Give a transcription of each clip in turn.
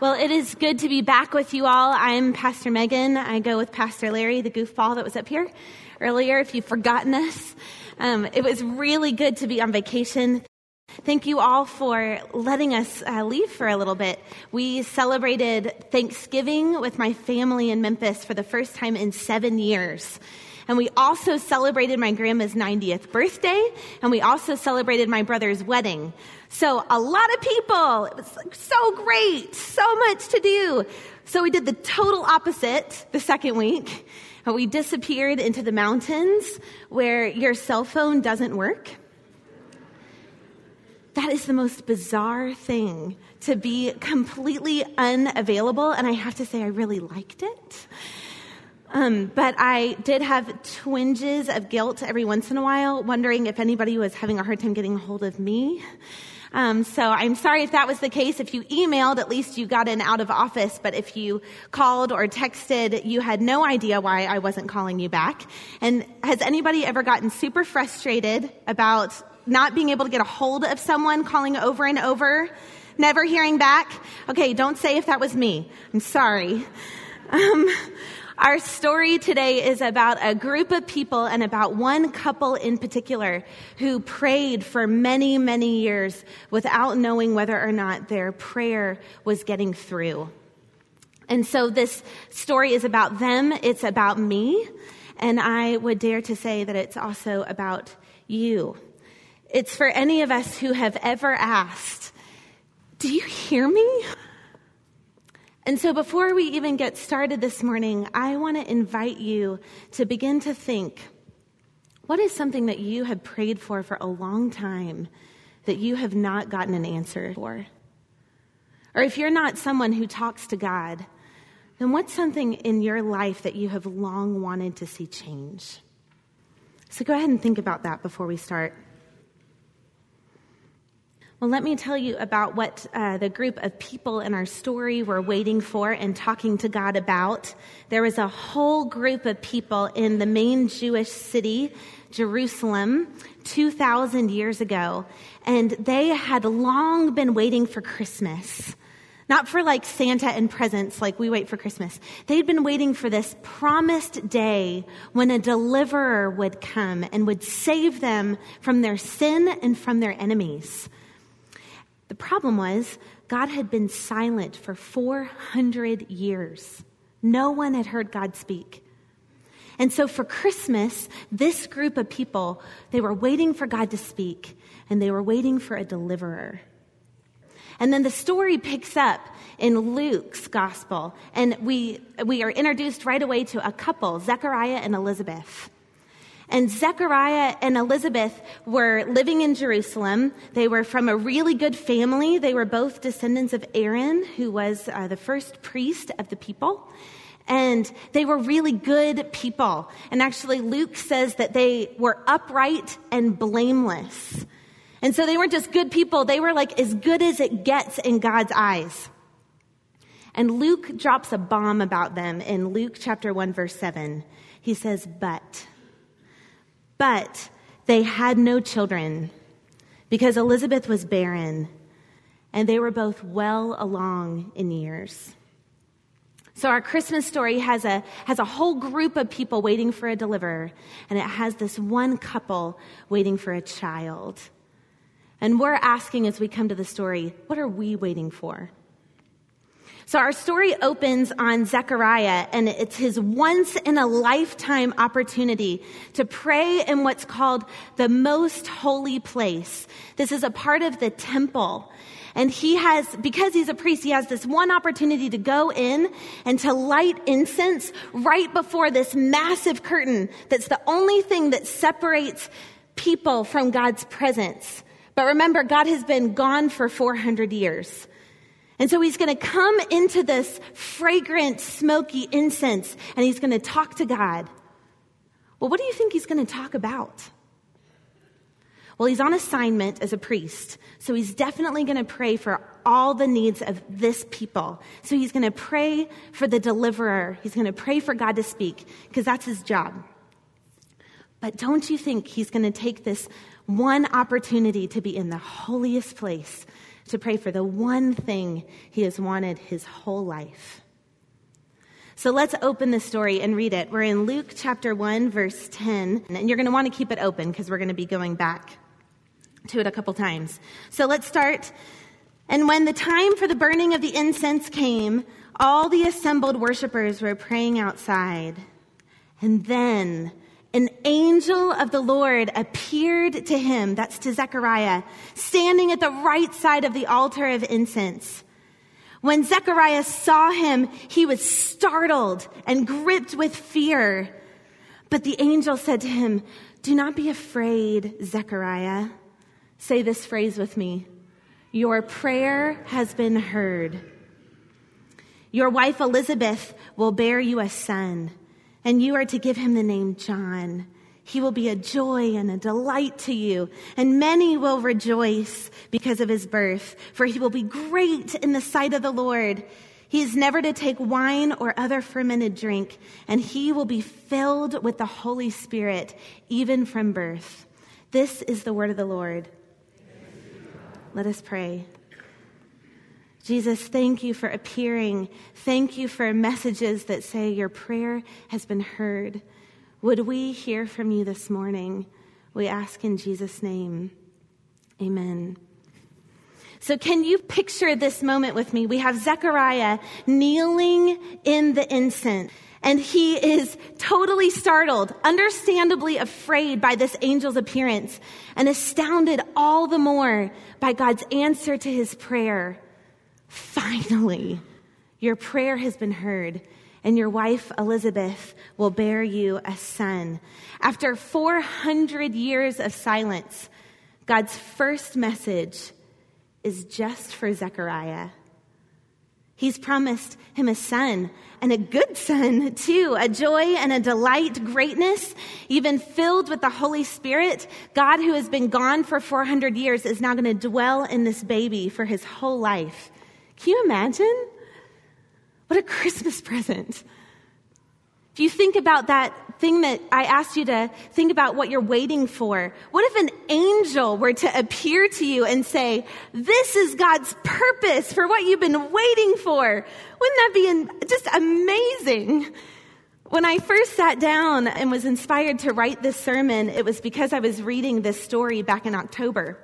Well, it is good to be back with you all. I'm Pastor Megan. I go with Pastor Larry, the goofball that was up here earlier, if you've forgotten us. Um, it was really good to be on vacation. Thank you all for letting us uh, leave for a little bit. We celebrated Thanksgiving with my family in Memphis for the first time in seven years. And we also celebrated my grandma's 90th birthday, and we also celebrated my brother's wedding. So a lot of people. It was so great, so much to do. So we did the total opposite the second week. And we disappeared into the mountains where your cell phone doesn't work. That is the most bizarre thing to be completely unavailable. And I have to say, I really liked it. Um, but I did have twinges of guilt every once in a while, wondering if anybody was having a hard time getting a hold of me. Um, so I'm sorry if that was the case. If you emailed, at least you got an out of office. But if you called or texted, you had no idea why I wasn't calling you back. And has anybody ever gotten super frustrated about not being able to get a hold of someone, calling over and over, never hearing back? Okay, don't say if that was me. I'm sorry. Um, our story today is about a group of people and about one couple in particular who prayed for many, many years without knowing whether or not their prayer was getting through. And so this story is about them, it's about me, and I would dare to say that it's also about you. It's for any of us who have ever asked, Do you hear me? And so, before we even get started this morning, I want to invite you to begin to think what is something that you have prayed for for a long time that you have not gotten an answer for? Or if you're not someone who talks to God, then what's something in your life that you have long wanted to see change? So, go ahead and think about that before we start. Well, let me tell you about what uh, the group of people in our story were waiting for and talking to God about. There was a whole group of people in the main Jewish city, Jerusalem, 2,000 years ago, and they had long been waiting for Christmas. Not for like Santa and presents like we wait for Christmas. They'd been waiting for this promised day when a deliverer would come and would save them from their sin and from their enemies. The problem was, God had been silent for 400 years. No one had heard God speak. And so for Christmas, this group of people, they were waiting for God to speak and they were waiting for a deliverer. And then the story picks up in Luke's gospel and we, we are introduced right away to a couple, Zechariah and Elizabeth. And Zechariah and Elizabeth were living in Jerusalem. They were from a really good family. They were both descendants of Aaron, who was uh, the first priest of the people. And they were really good people. And actually, Luke says that they were upright and blameless. And so they weren't just good people, they were like as good as it gets in God's eyes. And Luke drops a bomb about them in Luke chapter 1, verse 7. He says, But but they had no children because Elizabeth was barren and they were both well along in years. So our Christmas story has a, has a whole group of people waiting for a deliverer, and it has this one couple waiting for a child. And we're asking as we come to the story, what are we waiting for? So our story opens on Zechariah and it's his once in a lifetime opportunity to pray in what's called the most holy place. This is a part of the temple. And he has, because he's a priest, he has this one opportunity to go in and to light incense right before this massive curtain that's the only thing that separates people from God's presence. But remember, God has been gone for 400 years. And so he's going to come into this fragrant, smoky incense and he's going to talk to God. Well, what do you think he's going to talk about? Well, he's on assignment as a priest, so he's definitely going to pray for all the needs of this people. So he's going to pray for the deliverer. He's going to pray for God to speak, because that's his job. But don't you think he's going to take this one opportunity to be in the holiest place to pray for the one thing he has wanted his whole life. So let's open the story and read it. We're in Luke chapter 1, verse 10, and you're going to want to keep it open because we're going to be going back to it a couple times. So let's start. And when the time for the burning of the incense came, all the assembled worshippers were praying outside. And then an angel of the Lord appeared to him, that's to Zechariah, standing at the right side of the altar of incense. When Zechariah saw him, he was startled and gripped with fear. But the angel said to him, Do not be afraid, Zechariah. Say this phrase with me Your prayer has been heard. Your wife Elizabeth will bear you a son and you are to give him the name John. He will be a joy and a delight to you, and many will rejoice because of his birth, for he will be great in the sight of the Lord. He is never to take wine or other fermented drink, and he will be filled with the Holy Spirit, even from birth. This is the word of the Lord. Let us pray. Jesus, thank you for appearing. Thank you for messages that say your prayer has been heard. Would we hear from you this morning? We ask in Jesus' name. Amen. So, can you picture this moment with me? We have Zechariah kneeling in the incense, and he is totally startled, understandably afraid by this angel's appearance, and astounded all the more by God's answer to his prayer. Finally, your prayer has been heard, and your wife Elizabeth will bear you a son. After 400 years of silence, God's first message is just for Zechariah. He's promised him a son and a good son too, a joy and a delight, greatness, even filled with the Holy Spirit. God, who has been gone for 400 years, is now going to dwell in this baby for his whole life. Can you imagine? What a Christmas present. If you think about that thing that I asked you to think about what you're waiting for, what if an angel were to appear to you and say, This is God's purpose for what you've been waiting for? Wouldn't that be just amazing? When I first sat down and was inspired to write this sermon, it was because I was reading this story back in October.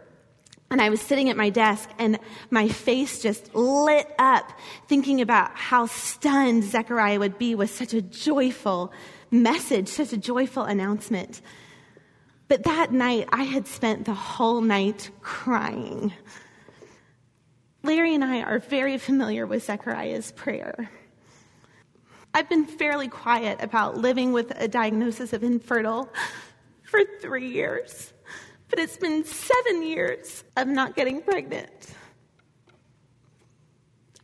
And I was sitting at my desk and my face just lit up thinking about how stunned Zechariah would be with such a joyful message, such a joyful announcement. But that night, I had spent the whole night crying. Larry and I are very familiar with Zechariah's prayer. I've been fairly quiet about living with a diagnosis of infertile for three years. But it's been seven years of not getting pregnant.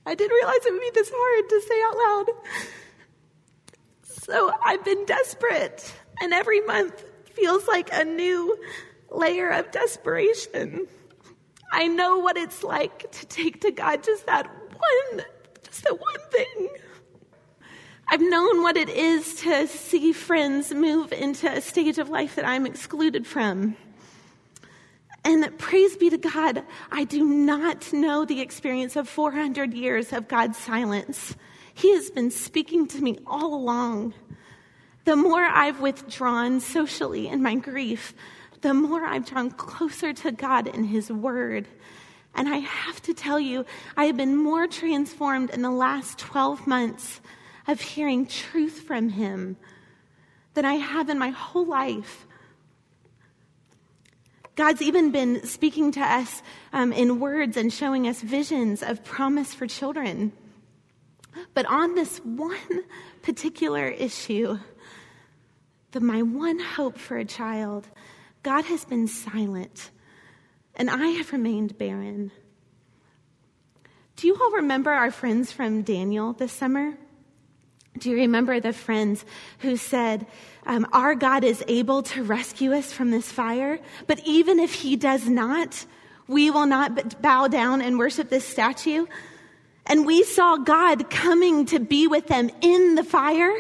I didn't realize it would be this hard to say out loud. So I've been desperate, and every month feels like a new layer of desperation. I know what it's like to take to God just that one, just that one thing. I've known what it is to see friends move into a stage of life that I'm excluded from. And praise be to God, I do not know the experience of 400 years of God's silence. He has been speaking to me all along. The more I've withdrawn socially in my grief, the more I've drawn closer to God in His Word. And I have to tell you, I have been more transformed in the last 12 months of hearing truth from Him than I have in my whole life. God's even been speaking to us um, in words and showing us visions of promise for children. But on this one particular issue, the, my one hope for a child, God has been silent, and I have remained barren. Do you all remember our friends from Daniel this summer? Do you remember the friends who said, um, Our God is able to rescue us from this fire, but even if He does not, we will not bow down and worship this statue? And we saw God coming to be with them in the fire.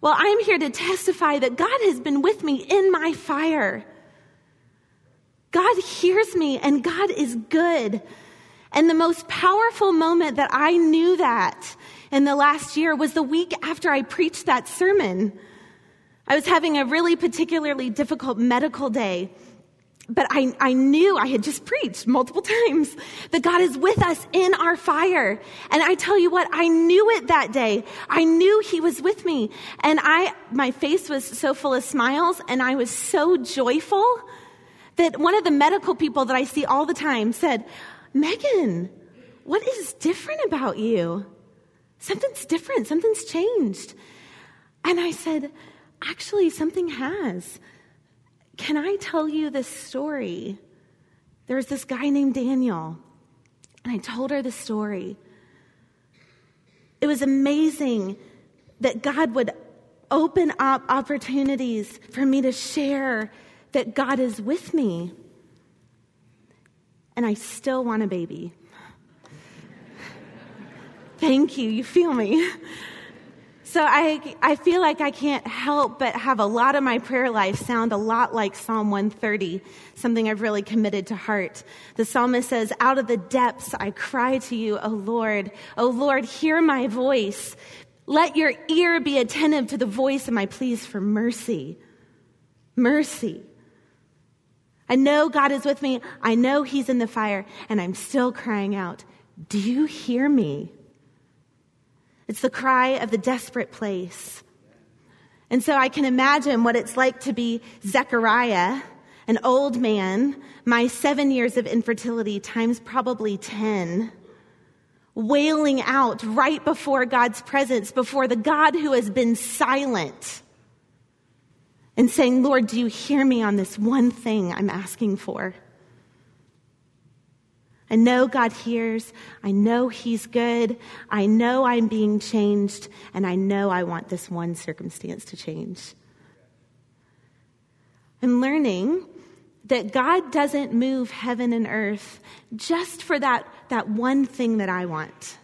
Well, I'm here to testify that God has been with me in my fire. God hears me and God is good. And the most powerful moment that I knew that in the last year was the week after I preached that sermon. I was having a really particularly difficult medical day but I, I knew I had just preached multiple times that God is with us in our fire. And I tell you what, I knew it that day. I knew He was with me. And I, my face was so full of smiles and I was so joyful that one of the medical people that I see all the time said, Megan, what is different about you? Something's different. Something's changed. And I said, actually, something has. Can I tell you this story? There's this guy named Daniel, and I told her the story. It was amazing that God would open up opportunities for me to share that God is with me. And I still want a baby. Thank you. You feel me. So I, I feel like I can't help but have a lot of my prayer life sound a lot like Psalm 130, something I've really committed to heart. The psalmist says, out of the depths I cry to you, O Lord. O Lord, hear my voice. Let your ear be attentive to the voice of my pleas for mercy. Mercy. I know God is with me. I know he's in the fire and I'm still crying out, do you hear me? It's the cry of the desperate place. And so I can imagine what it's like to be Zechariah, an old man, my seven years of infertility times probably 10, wailing out right before God's presence, before the God who has been silent, and saying, Lord, do you hear me on this one thing I'm asking for? I know God hears. I know He's good. I know I'm being changed. And I know I want this one circumstance to change. I'm learning that God doesn't move heaven and earth just for that, that one thing that I want.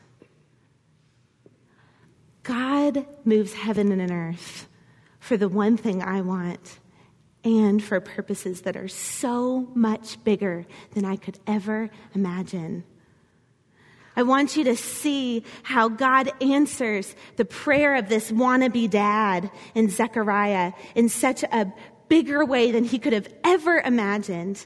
God moves heaven and earth for the one thing I want and for purposes that are so much bigger than I could ever imagine. I want you to see how God answers the prayer of this wannabe dad in Zechariah in such a bigger way than he could have ever imagined.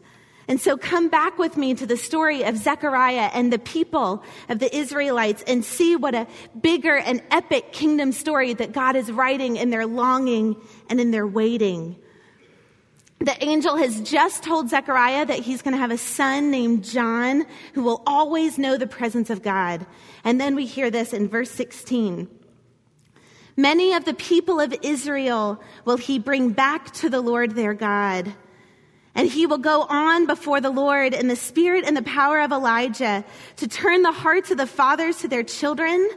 And so come back with me to the story of Zechariah and the people of the Israelites and see what a bigger and epic kingdom story that God is writing in their longing and in their waiting the angel has just told Zechariah that he's going to have a son named John who will always know the presence of God. And then we hear this in verse 16. Many of the people of Israel will he bring back to the Lord their God. And he will go on before the Lord in the spirit and the power of Elijah to turn the hearts of the fathers to their children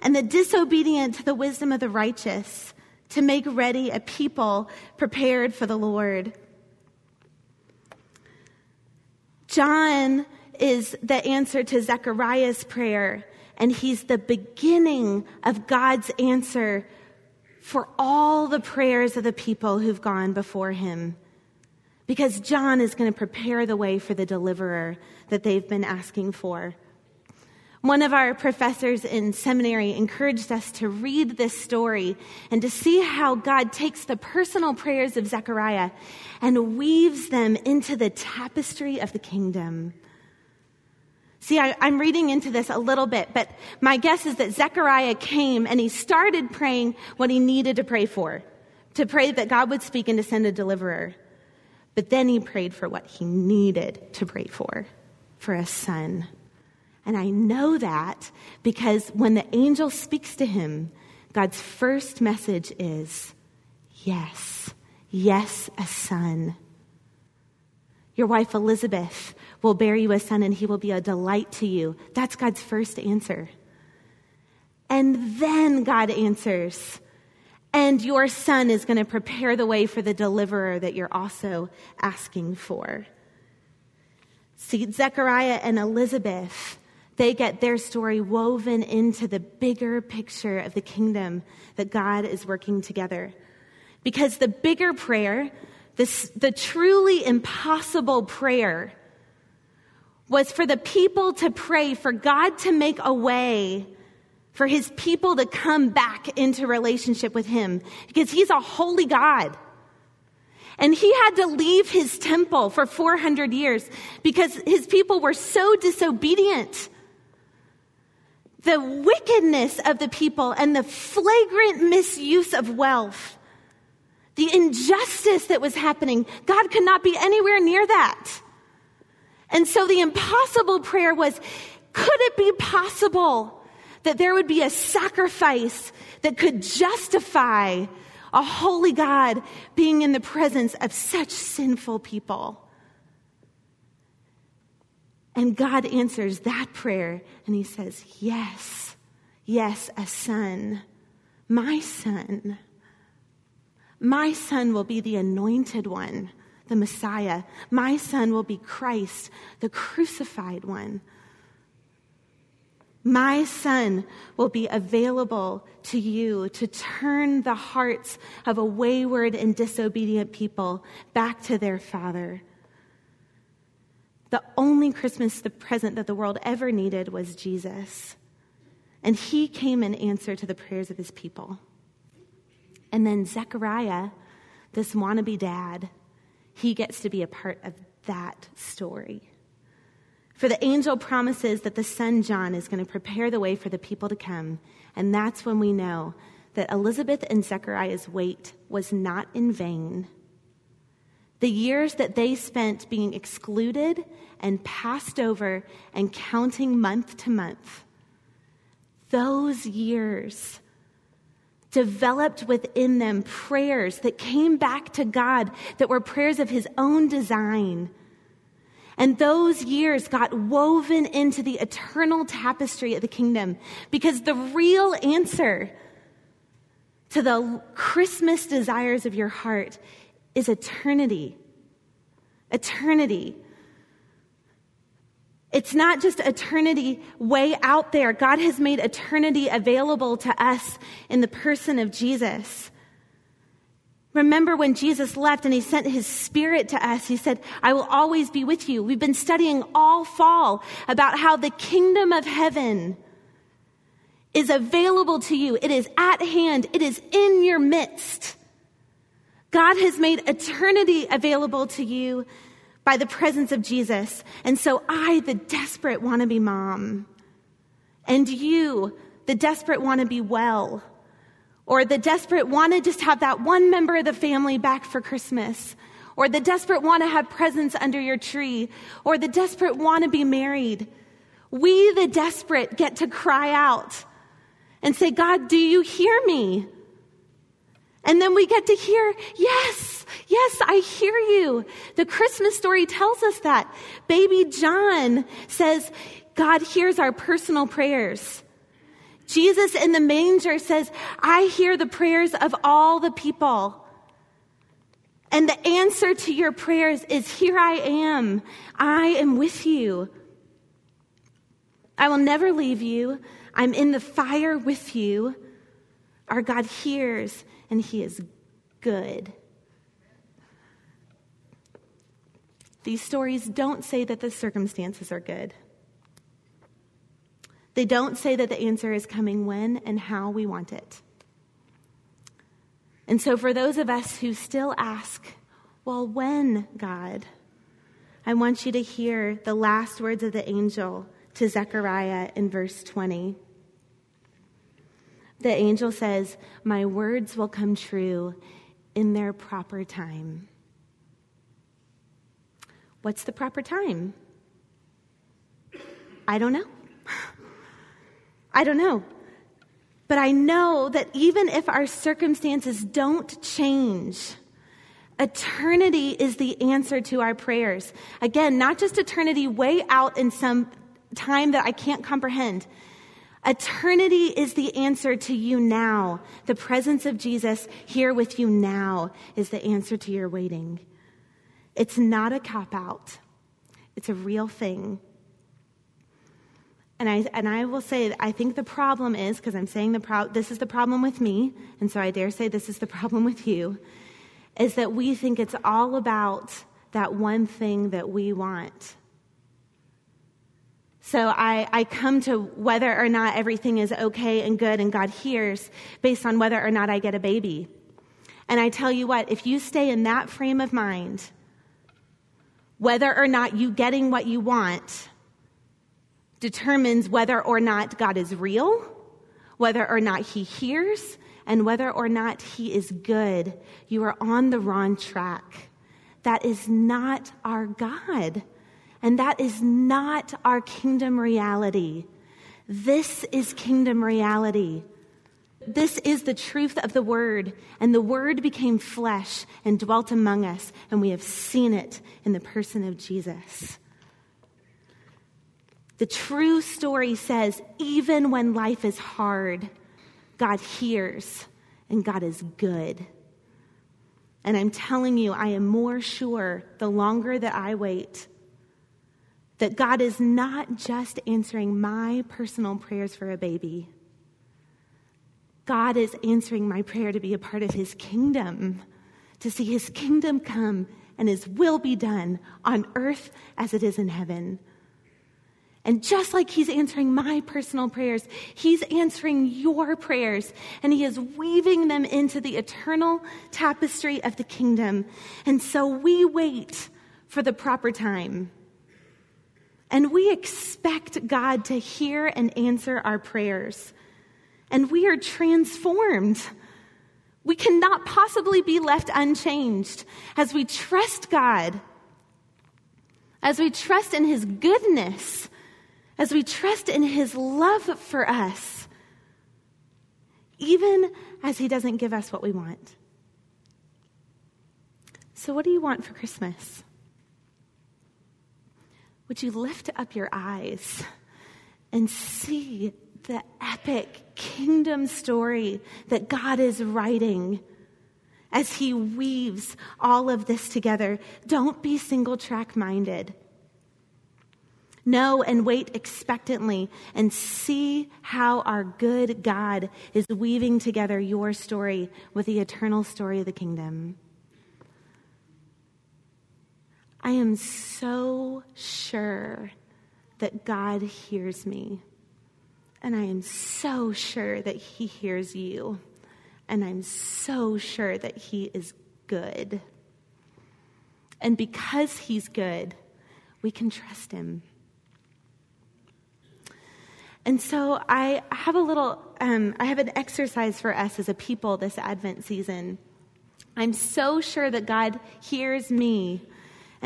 and the disobedient to the wisdom of the righteous to make ready a people prepared for the Lord. John is the answer to Zechariah's prayer, and he's the beginning of God's answer for all the prayers of the people who've gone before him. Because John is going to prepare the way for the deliverer that they've been asking for. One of our professors in seminary encouraged us to read this story and to see how God takes the personal prayers of Zechariah and weaves them into the tapestry of the kingdom. See, I, am reading into this a little bit, but my guess is that Zechariah came and he started praying what he needed to pray for, to pray that God would speak and to send a deliverer. But then he prayed for what he needed to pray for, for a son. And I know that because when the angel speaks to him, God's first message is yes, yes, a son. Your wife Elizabeth will bear you a son and he will be a delight to you. That's God's first answer. And then God answers, and your son is going to prepare the way for the deliverer that you're also asking for. See, Zechariah and Elizabeth they get their story woven into the bigger picture of the kingdom that God is working together. Because the bigger prayer, this, the truly impossible prayer, was for the people to pray for God to make a way for his people to come back into relationship with him because he's a holy God. And he had to leave his temple for 400 years because his people were so disobedient. The wickedness of the people and the flagrant misuse of wealth, the injustice that was happening, God could not be anywhere near that. And so the impossible prayer was, could it be possible that there would be a sacrifice that could justify a holy God being in the presence of such sinful people? And God answers that prayer and he says, Yes, yes, a son, my son. My son will be the anointed one the Messiah. My son will be Christ, the crucified one. My son will be available to you to turn the hearts of a wayward and disobedient people back to their father. The only Christmas the present that the world ever needed was Jesus. And he came in answer to the prayers of his people. And then Zechariah, this wannabe dad, he gets to be a part of that story. For the angel promises that the son John is going to prepare the way for the people to come. And that's when we know that Elizabeth and Zechariah's wait was not in vain. The years that they spent being excluded and passed over and counting month to month, those years developed within them prayers that came back to God that were prayers of His own design. And those years got woven into the eternal tapestry of the kingdom because the real answer to the Christmas desires of your heart is eternity. Eternity. It's not just eternity way out there. God has made eternity available to us in the person of Jesus. Remember when Jesus left and he sent his spirit to us, he said, I will always be with you. We've been studying all fall about how the kingdom of heaven is available to you. It is at hand. It is in your midst. God has made eternity available to you by the presence of Jesus. And so I, the desperate, want to be mom. And you, the desperate, want to be well. Or the desperate want to just have that one member of the family back for Christmas. Or the desperate want to have presents under your tree. Or the desperate want to be married. We, the desperate, get to cry out and say, God, do you hear me? And then we get to hear, yes, yes, I hear you. The Christmas story tells us that. Baby John says, God hears our personal prayers. Jesus in the manger says, I hear the prayers of all the people. And the answer to your prayers is, Here I am. I am with you. I will never leave you. I'm in the fire with you. Our God hears and He is good. These stories don't say that the circumstances are good. They don't say that the answer is coming when and how we want it. And so, for those of us who still ask, well, when, God? I want you to hear the last words of the angel to Zechariah in verse 20 the angel says, My words will come true in their proper time. What's the proper time? I don't know. I don't know. But I know that even if our circumstances don't change, eternity is the answer to our prayers. Again, not just eternity way out in some time that I can't comprehend, Eternity is the answer to you now. The presence of Jesus here with you now is the answer to your waiting. It's not a cop out, it's a real thing. And I, and I will say, I think the problem is, because I'm saying the pro- this is the problem with me, and so I dare say this is the problem with you, is that we think it's all about that one thing that we want. So I, I come to whether or not everything is okay and good and God hears based on whether or not I get a baby. And I tell you what, if you stay in that frame of mind, whether or not you getting what you want determines whether or not God is real, whether or not he hears, and whether or not he is good. You are on the wrong track. That is not our God. And that is not our kingdom reality. This is kingdom reality. This is the truth of the Word, and the Word became flesh and dwelt among us, and we have seen it in the person of Jesus. The true story says even when life is hard, God hears and God is good. And I'm telling you, I am more sure the longer that I wait that God is not just answering my personal prayers for a baby. God is answering my prayer to be a part of his kingdom, to see his kingdom come and his will be done on earth as it is in heaven. And just like he's answering my personal prayers, he's answering your prayers and he is weaving them into the eternal tapestry of the kingdom. And so we wait for the proper time. And we expect God to hear and answer our prayers. And we are transformed. We cannot possibly be left unchanged as we trust God, as we trust in his goodness as we trust in his love for us, even as he doesn't give us what we want. So, what do you want for Christmas? Would you lift up your eyes and see the epic kingdom story that God is writing as he weaves all of this together? Don't be single track minded. Know and wait expectantly and see how our good God is weaving together your story with the eternal story of the kingdom. I am so sure that God hears me. And I am so sure that He hears you. And I'm so sure that He is good. And because He's good, we can trust Him. And so I have a little, um, I have an exercise for us as a people this Advent season. I'm so sure that God hears me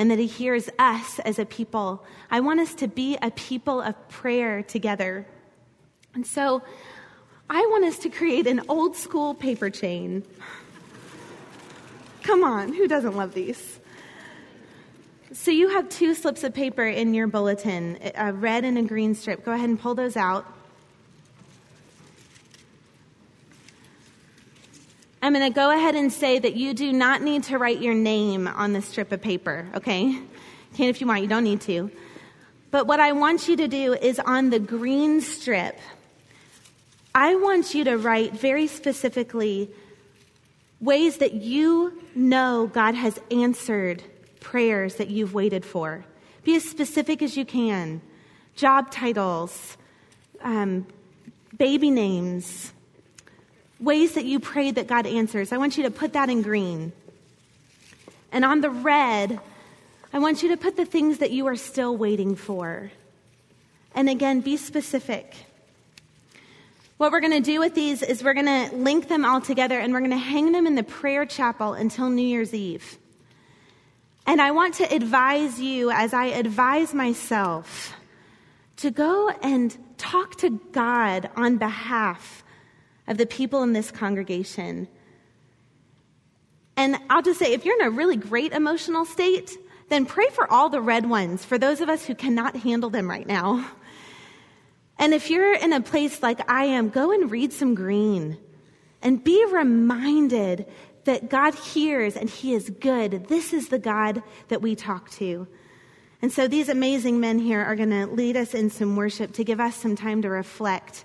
and that He hears us as a people. I want us to be a people of prayer together. And so I want us to create an old school paper chain. Come on, who doesn't love these? So you have two slips of paper in your bulletin, a red and a green strip. Go ahead and pull those out. I'm going to go ahead and say that you do not need to write your name on the strip of paper, okay? You can if you want, you don't need to. But what I want you to do is on the green strip, I want you to write very specifically ways that you know God has answered prayers that you've waited for. Be as specific as you can. Job titles, um, baby names, ways that you prayed that God answers. I want you to put that in green. And on the red, I want you to put the things that you are still waiting for. And again, be specific. What we're going to do with these is we're going to link them all together and we're going to hang them in the prayer chapel until New Year's Eve. And I want to advise you, as I advise myself, to go and talk to God on behalf of the people in this congregation. And I'll just say, if you're in a really great emotional state, then pray for all the red ones, for those of us who cannot handle them right now. And if you're in a place like I am, go and read some green and be reminded that God hears and He is good. This is the God that we talk to. And so these amazing men here are going to lead us in some worship to give us some time to reflect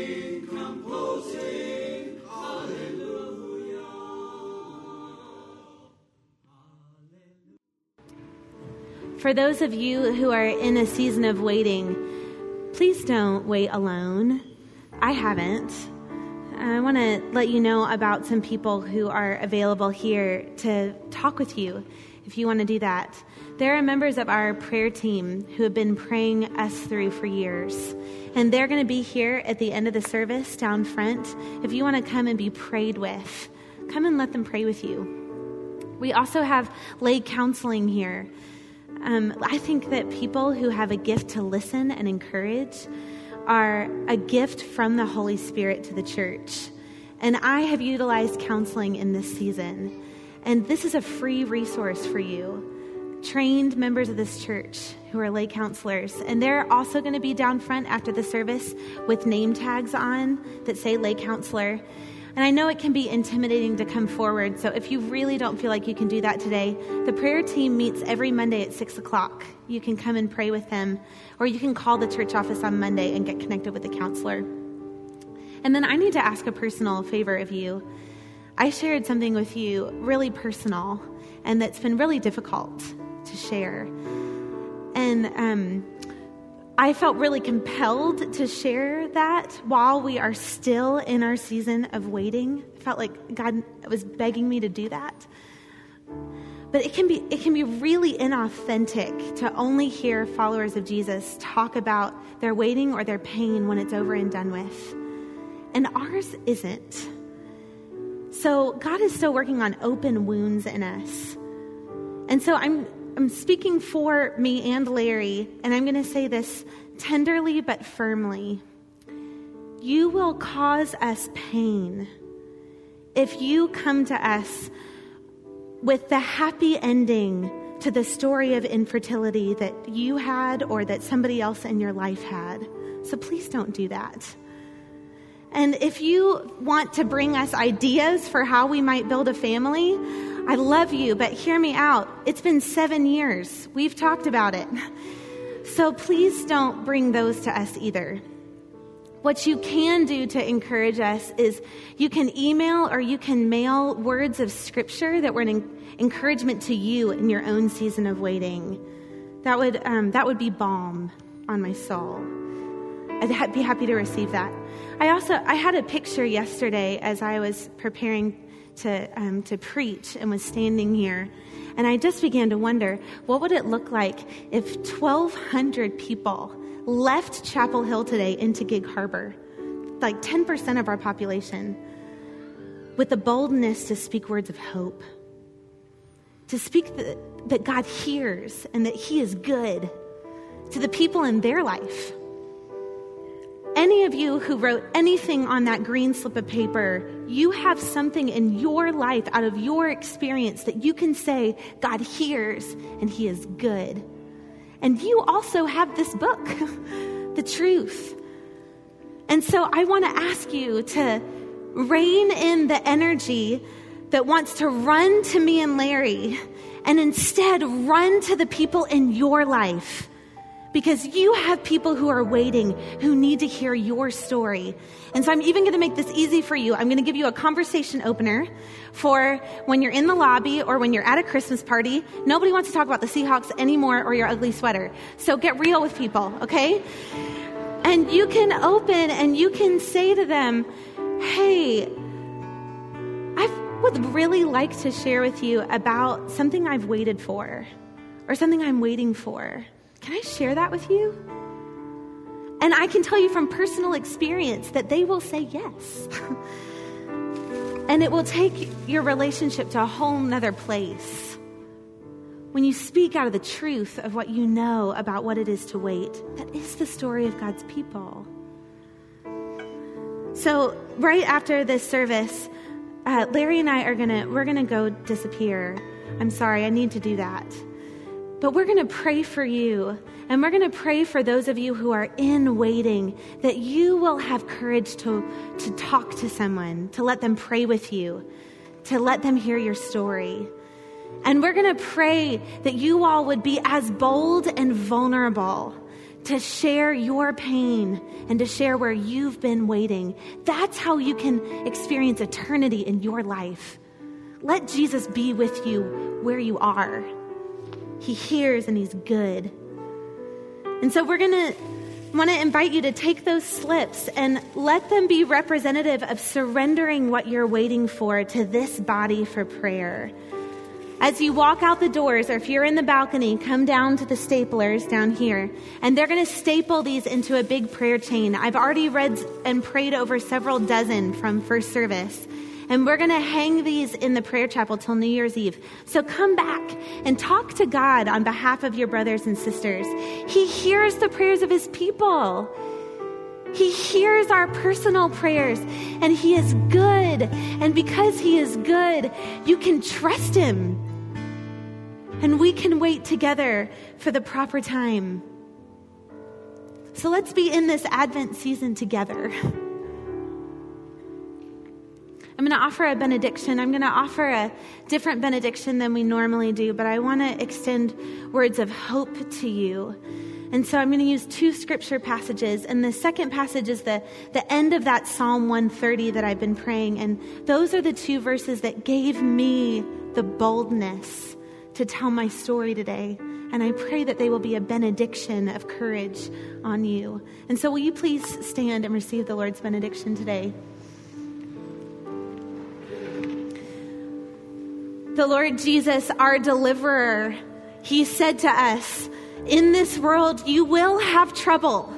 For those of you who are in a season of waiting, please don't wait alone. I haven't. I want to let you know about some people who are available here to talk with you if you want to do that. There are members of our prayer team who have been praying us through for years. And they're going to be here at the end of the service down front. If you want to come and be prayed with, come and let them pray with you. We also have lay counseling here. Um, I think that people who have a gift to listen and encourage are a gift from the Holy Spirit to the church. And I have utilized counseling in this season. And this is a free resource for you. Trained members of this church who are lay counselors. And they're also going to be down front after the service with name tags on that say lay counselor. And I know it can be intimidating to come forward, so if you really don't feel like you can do that today, the prayer team meets every Monday at 6 o'clock. You can come and pray with them, or you can call the church office on Monday and get connected with the counselor. And then I need to ask a personal favor of you. I shared something with you really personal and that's been really difficult to share. And um, I felt really compelled to share that while we are still in our season of waiting. I felt like God was begging me to do that. But it can be it can be really inauthentic to only hear followers of Jesus talk about their waiting or their pain when it's over and done with. And ours isn't. So God is still working on open wounds in us. And so I'm I'm speaking for me and Larry, and I'm going to say this tenderly but firmly. You will cause us pain if you come to us with the happy ending to the story of infertility that you had or that somebody else in your life had. So please don't do that. And if you want to bring us ideas for how we might build a family, I love you, but hear me out. It's been seven years. We've talked about it. So please don't bring those to us either. What you can do to encourage us is you can email or you can mail words of scripture that were an encouragement to you in your own season of waiting. That would, um, that would be balm on my soul. I'd be happy to receive that. I also I had a picture yesterday as I was preparing to, um, to preach and was standing here. And I just began to wonder what would it look like if 1,200 people left Chapel Hill today into Gig Harbor, like 10% of our population, with the boldness to speak words of hope, to speak the, that God hears and that He is good to the people in their life any of you who wrote anything on that green slip of paper, you have something in your life out of your experience that you can say, God hears and He is good. And you also have this book, the truth. And so I want to ask you to rein in the energy that wants to run to me and Larry and instead run to the people in your life because you have people who are waiting who need to hear your story. And so I'm even going to make this easy for you. I'm going to give you a conversation opener for when you're in the lobby or when you're at a Christmas party. Nobody wants to talk about the Seahawks anymore or your ugly sweater. So get real with people, okay? And you can open and you can say to them, hey, I would really like to share with you about something I've waited for or something I'm waiting for. Can I share that with you? And I can tell you from personal experience that they will say yes. and it will take your relationship to a whole nother place. When you speak out of the truth of what you know about what it is to wait, that is the story of God's people. So, right after this service, uh, Larry and I are gonna we're gonna go disappear. I'm sorry, I need to do that. But we're going to pray for you. And we're going to pray for those of you who are in waiting that you will have courage to, to talk to someone, to let them pray with you, to let them hear your story. And we're going to pray that you all would be as bold and vulnerable to share your pain and to share where you've been waiting. That's how you can experience eternity in your life. Let Jesus be with you where you are. He hears and He's good. And so we're going to want to invite you to take those slips and let them be representative of surrendering what you're waiting for to this body for prayer. As you walk out the doors, or if you're in the balcony, come down to the staplers down here, and they're going to staple these into a big prayer chain. I've already read and prayed over several dozen from first service. And we're going to hang these in the prayer chapel till New Year's Eve. So come back and talk to God on behalf of your brothers and sisters. He hears the prayers of his people. He hears our personal prayers and he is good. And because he is good, you can trust him. And we can wait together for the proper time. So let's be in this Advent season together. I'm going to offer a benediction. I'm going to offer a different benediction than we normally do, but I want to extend words of hope to you. And so I'm going to use two scripture passages. And the second passage is the, the end of that Psalm 130 that I've been praying. And those are the two verses that gave me the boldness to tell my story today. And I pray that they will be a benediction of courage on you. And so, will you please stand and receive the Lord's benediction today? The Lord Jesus, our deliverer, he said to us, In this world you will have trouble,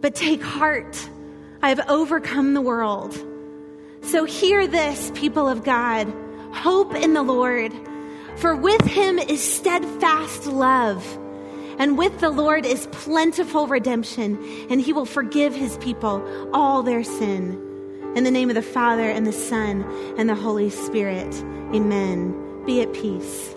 but take heart. I have overcome the world. So hear this, people of God. Hope in the Lord, for with him is steadfast love. And with the Lord is plentiful redemption, and he will forgive his people all their sin. In the name of the Father, and the Son, and the Holy Spirit. Amen. Be at peace.